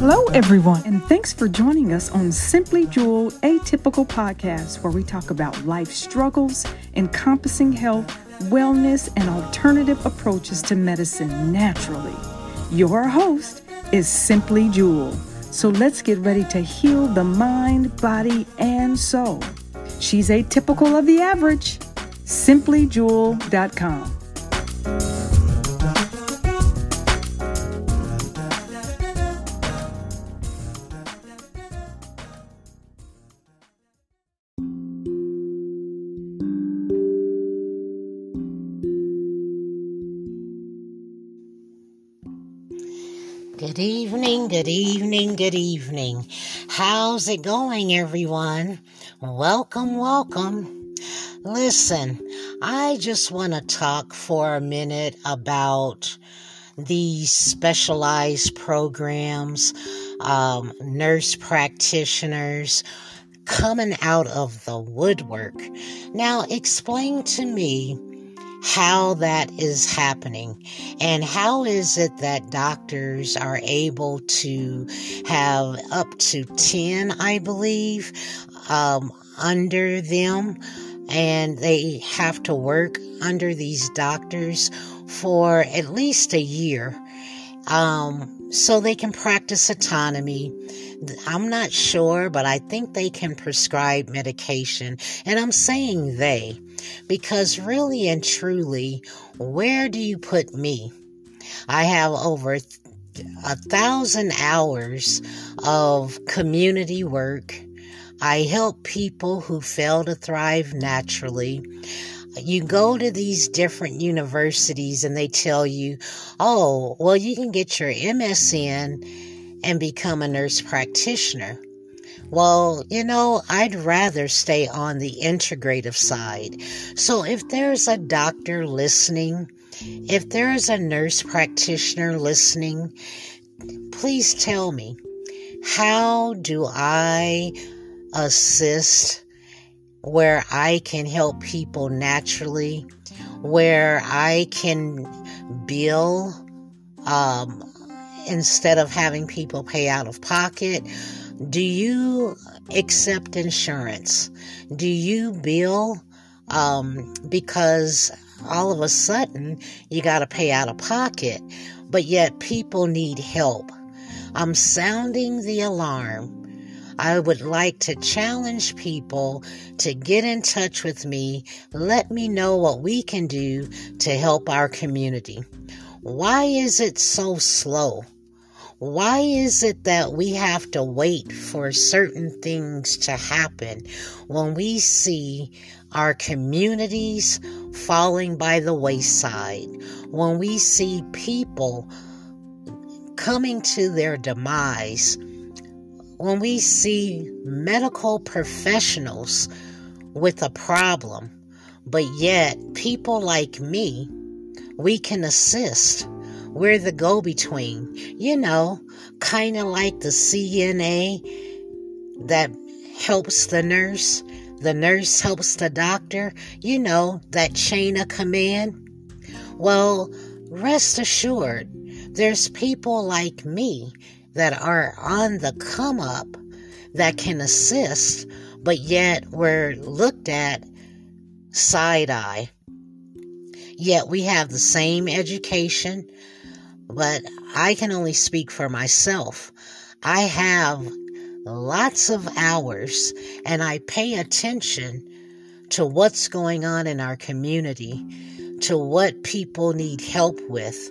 Hello, everyone, and thanks for joining us on Simply Jewel Atypical Podcast, where we talk about life struggles, encompassing health, wellness, and alternative approaches to medicine naturally. Your host is Simply Jewel. So let's get ready to heal the mind, body, and soul. She's atypical of the average. SimplyJewel.com. Good evening, good evening, good evening. How's it going, everyone? Welcome, welcome. Listen, I just want to talk for a minute about these specialized programs, um, nurse practitioners coming out of the woodwork. Now, explain to me how that is happening and how is it that doctors are able to have up to 10 i believe um, under them and they have to work under these doctors for at least a year um, so they can practice autonomy. I'm not sure, but I think they can prescribe medication. And I'm saying they because really and truly, where do you put me? I have over a thousand hours of community work. I help people who fail to thrive naturally. You go to these different universities and they tell you, oh, well, you can get your MSN and become a nurse practitioner. Well, you know, I'd rather stay on the integrative side. So if there's a doctor listening, if there is a nurse practitioner listening, please tell me how do I assist where I can help people naturally, where I can bill um, instead of having people pay out of pocket do you accept insurance? Do you bill um, because all of a sudden you got to pay out of pocket, but yet people need help? I'm sounding the alarm. I would like to challenge people to get in touch with me. Let me know what we can do to help our community. Why is it so slow? Why is it that we have to wait for certain things to happen when we see our communities falling by the wayside? When we see people coming to their demise? When we see medical professionals with a problem, but yet people like me, we can assist we're the go between. You know, kind of like the CNA that helps the nurse, the nurse helps the doctor. You know, that chain of command. Well, rest assured, there's people like me that are on the come up that can assist, but yet we're looked at side eye. Yet we have the same education, but I can only speak for myself. I have lots of hours and I pay attention to what's going on in our community, to what people need help with.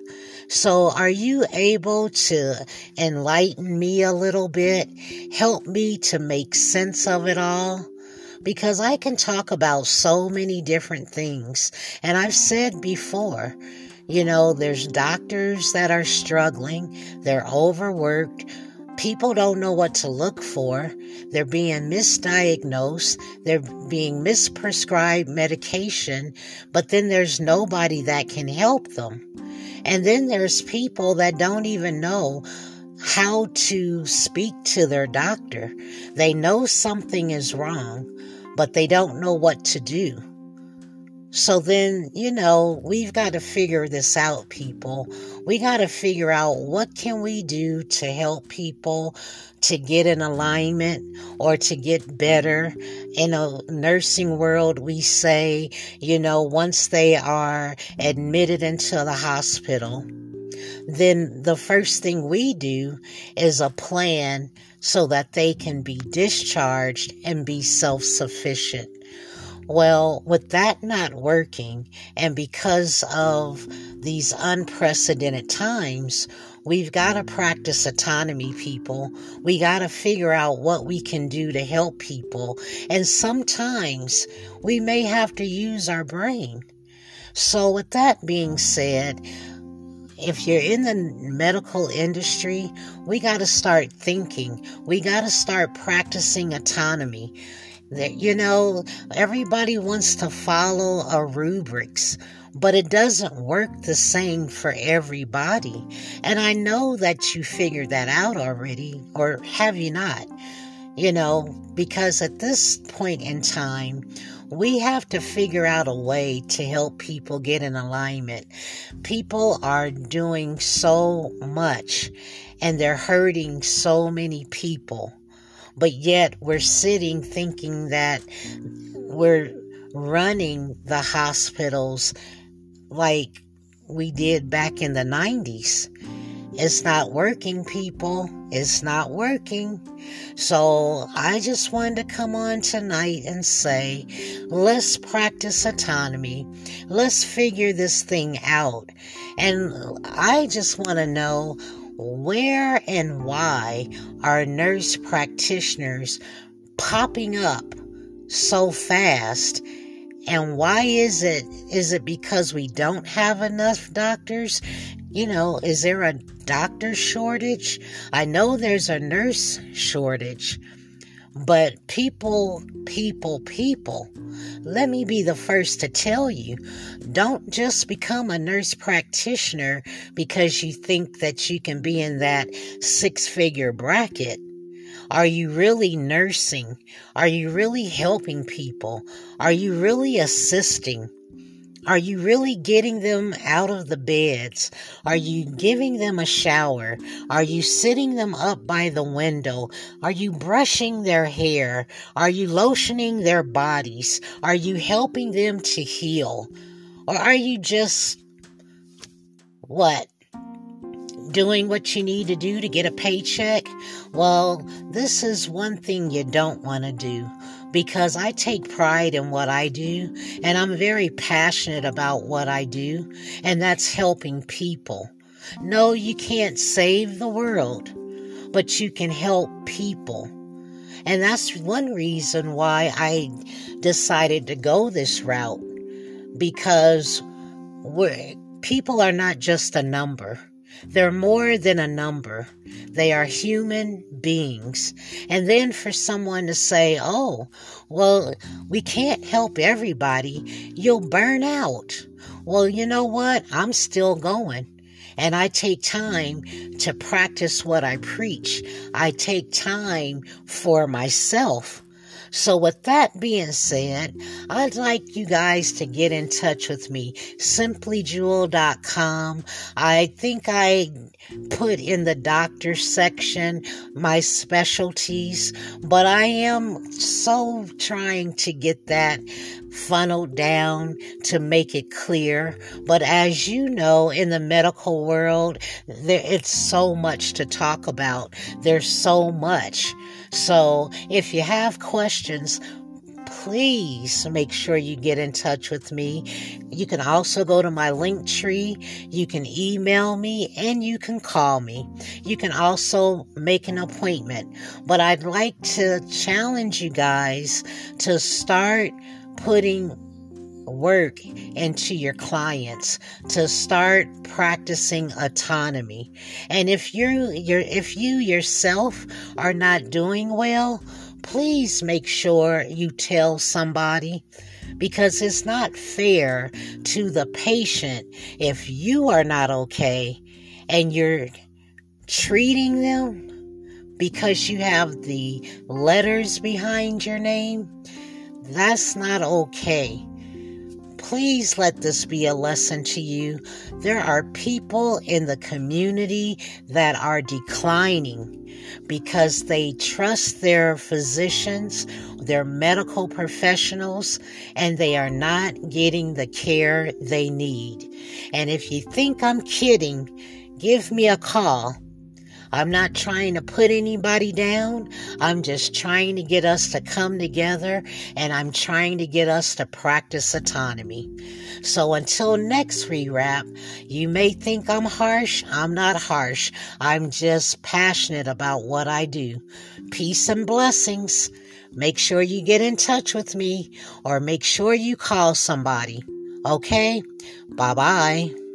So, are you able to enlighten me a little bit? Help me to make sense of it all? Because I can talk about so many different things. And I've said before, you know, there's doctors that are struggling, they're overworked. People don't know what to look for. They're being misdiagnosed. They're being misprescribed medication, but then there's nobody that can help them. And then there's people that don't even know how to speak to their doctor. They know something is wrong, but they don't know what to do. So then, you know, we've got to figure this out, people. We got to figure out what can we do to help people to get in alignment or to get better. In a nursing world, we say, you know, once they are admitted into the hospital, then the first thing we do is a plan so that they can be discharged and be self sufficient. Well, with that not working, and because of these unprecedented times, we've got to practice autonomy, people. We got to figure out what we can do to help people. And sometimes we may have to use our brain. So, with that being said, if you're in the medical industry, we got to start thinking. We got to start practicing autonomy. That you know, everybody wants to follow a rubrics, but it doesn't work the same for everybody. And I know that you figured that out already, or have you not? You know, because at this point in time, we have to figure out a way to help people get in alignment. People are doing so much and they're hurting so many people. But yet we're sitting thinking that we're running the hospitals like we did back in the 90s. It's not working, people. It's not working. So I just wanted to come on tonight and say, let's practice autonomy. Let's figure this thing out. And I just want to know where and why are nurse practitioners popping up so fast? And why is it? Is it because we don't have enough doctors? You know, is there a doctor shortage? I know there's a nurse shortage. But people, people, people, let me be the first to tell you don't just become a nurse practitioner because you think that you can be in that six figure bracket. Are you really nursing? Are you really helping people? Are you really assisting? Are you really getting them out of the beds? Are you giving them a shower? Are you sitting them up by the window? Are you brushing their hair? Are you lotioning their bodies? Are you helping them to heal? Or are you just what? Doing what you need to do to get a paycheck? Well, this is one thing you don't want to do because I take pride in what I do and I'm very passionate about what I do, and that's helping people. No, you can't save the world, but you can help people. And that's one reason why I decided to go this route because people are not just a number. They're more than a number. They are human beings. And then for someone to say, oh, well, we can't help everybody, you'll burn out. Well, you know what? I'm still going. And I take time to practice what I preach. I take time for myself. So, with that being said, I'd like you guys to get in touch with me. SimplyJewel.com. I think I put in the doctor section my specialties, but I am so trying to get that funneled down to make it clear. But as you know, in the medical world, there, it's so much to talk about. There's so much. So if you have questions, please make sure you get in touch with me. You can also go to my link tree. You can email me and you can call me. You can also make an appointment. But I'd like to challenge you guys to start putting work into your clients to start practicing autonomy. And if you you're if you yourself are not doing well, please make sure you tell somebody because it's not fair to the patient if you are not okay and you're treating them because you have the letters behind your name. That's not okay Please let this be a lesson to you. There are people in the community that are declining because they trust their physicians, their medical professionals, and they are not getting the care they need. And if you think I'm kidding, give me a call. I'm not trying to put anybody down. I'm just trying to get us to come together and I'm trying to get us to practice autonomy. So until next rewrap, you may think I'm harsh. I'm not harsh. I'm just passionate about what I do. Peace and blessings. Make sure you get in touch with me or make sure you call somebody. Okay? Bye bye.